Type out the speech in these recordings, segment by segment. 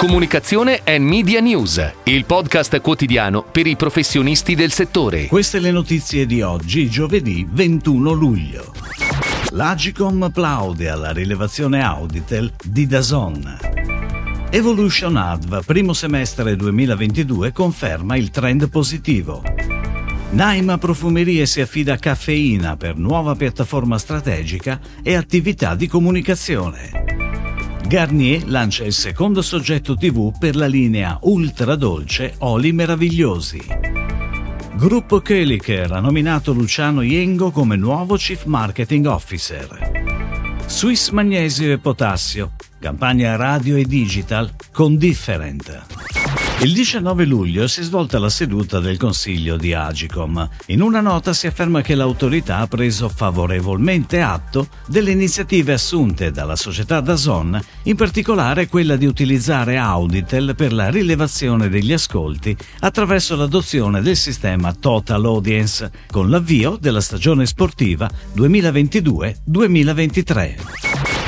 Comunicazione e Media News, il podcast quotidiano per i professionisti del settore. Queste le notizie di oggi, giovedì 21 luglio. L'Agicom plaude alla rilevazione Auditel di Dazon. Evolution Adva, primo semestre 2022, conferma il trend positivo. Naima Profumerie si affida a Caffeina per nuova piattaforma strategica e attività di comunicazione. Garnier lancia il secondo soggetto TV per la linea ultra dolce Oli Meravigliosi. Gruppo Köliker ha nominato Luciano Yengo come nuovo Chief Marketing Officer. Swiss Magnesio e Potassio, campagna radio e digital con Different. Il 19 luglio si è svolta la seduta del Consiglio di Agicom. In una nota si afferma che l'autorità ha preso favorevolmente atto delle iniziative assunte dalla società Dazon, in particolare quella di utilizzare Auditel per la rilevazione degli ascolti attraverso l'adozione del sistema Total Audience, con l'avvio della stagione sportiva 2022-2023.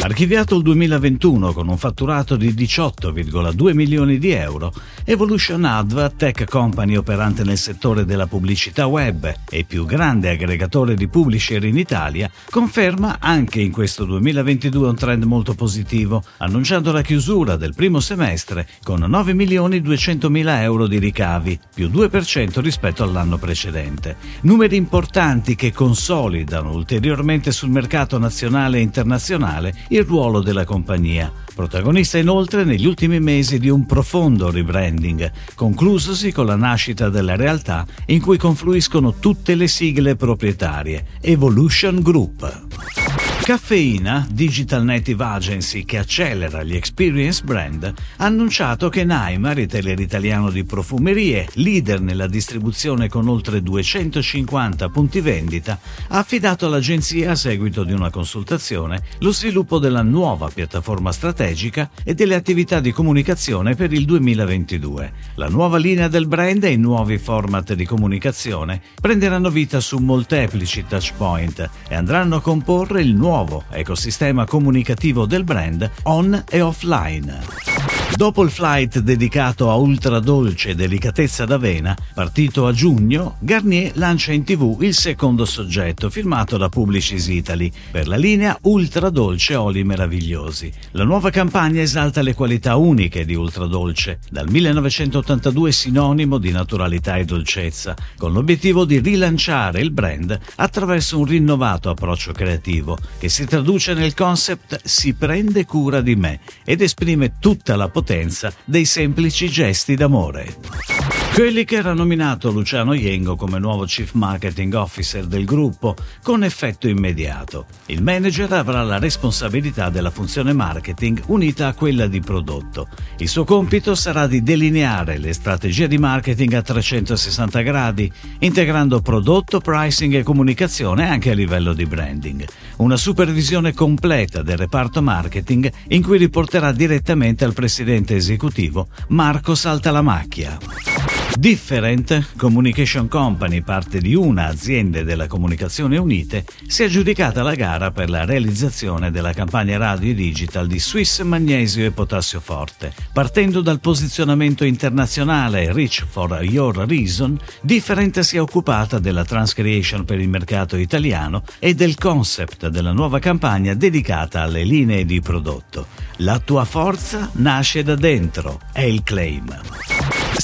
Archiviato il 2021 con un fatturato di 18,2 milioni di euro, Evolution Adva, tech company operante nel settore della pubblicità web e più grande aggregatore di publisher in Italia, conferma anche in questo 2022 un trend molto positivo, annunciando la chiusura del primo semestre con 9 milioni 200 mila euro di ricavi, più 2% rispetto all'anno precedente. Numeri importanti che consolidano ulteriormente sul mercato nazionale e internazionale il ruolo della compagnia, protagonista inoltre negli ultimi mesi di un profondo rebranding, conclusosi con la nascita della realtà in cui confluiscono tutte le sigle proprietarie, Evolution Group. Caffeina, digital native agency che accelera gli experience brand, ha annunciato che Naima, retailer italiano di profumerie, leader nella distribuzione con oltre 250 punti vendita, ha affidato all'agenzia a seguito di una consultazione lo sviluppo della nuova piattaforma strategica e delle attività di comunicazione per il 2022. La nuova linea del brand e i nuovi format di comunicazione prenderanno vita su molteplici touchpoint e andranno a comporre il nuovo nuovo ecosistema comunicativo del brand on e offline. Dopo il flight dedicato a ultradolce e delicatezza d'avena, partito a giugno, Garnier lancia in tv il secondo soggetto, firmato da Publicis Italy, per la linea ultradolce oli meravigliosi. La nuova campagna esalta le qualità uniche di ultradolce, dal 1982 sinonimo di naturalità e dolcezza, con l'obiettivo di rilanciare il brand attraverso un rinnovato approccio creativo, che si traduce nel concept Si prende cura di me ed esprime tutta la potenza potenza dei semplici gesti d'amore. Köliker ha nominato Luciano Yengo come nuovo Chief Marketing Officer del gruppo con effetto immediato. Il manager avrà la responsabilità della funzione marketing unita a quella di prodotto. Il suo compito sarà di delineare le strategie di marketing a 360 gradi, integrando prodotto, pricing e comunicazione anche a livello di branding. Una supervisione completa del reparto marketing in cui riporterà direttamente al presidente esecutivo Marco Saltalamacchia. Different Communication Company, parte di una azienda della Comunicazione Unite, si è aggiudicata la gara per la realizzazione della campagna radio e digital di Swiss Magnesio e Potassio Forte. Partendo dal posizionamento internazionale Reach for Your Reason, Different si è occupata della transcreation per il mercato italiano e del concept della nuova campagna dedicata alle linee di prodotto. La tua forza nasce da dentro, è il claim.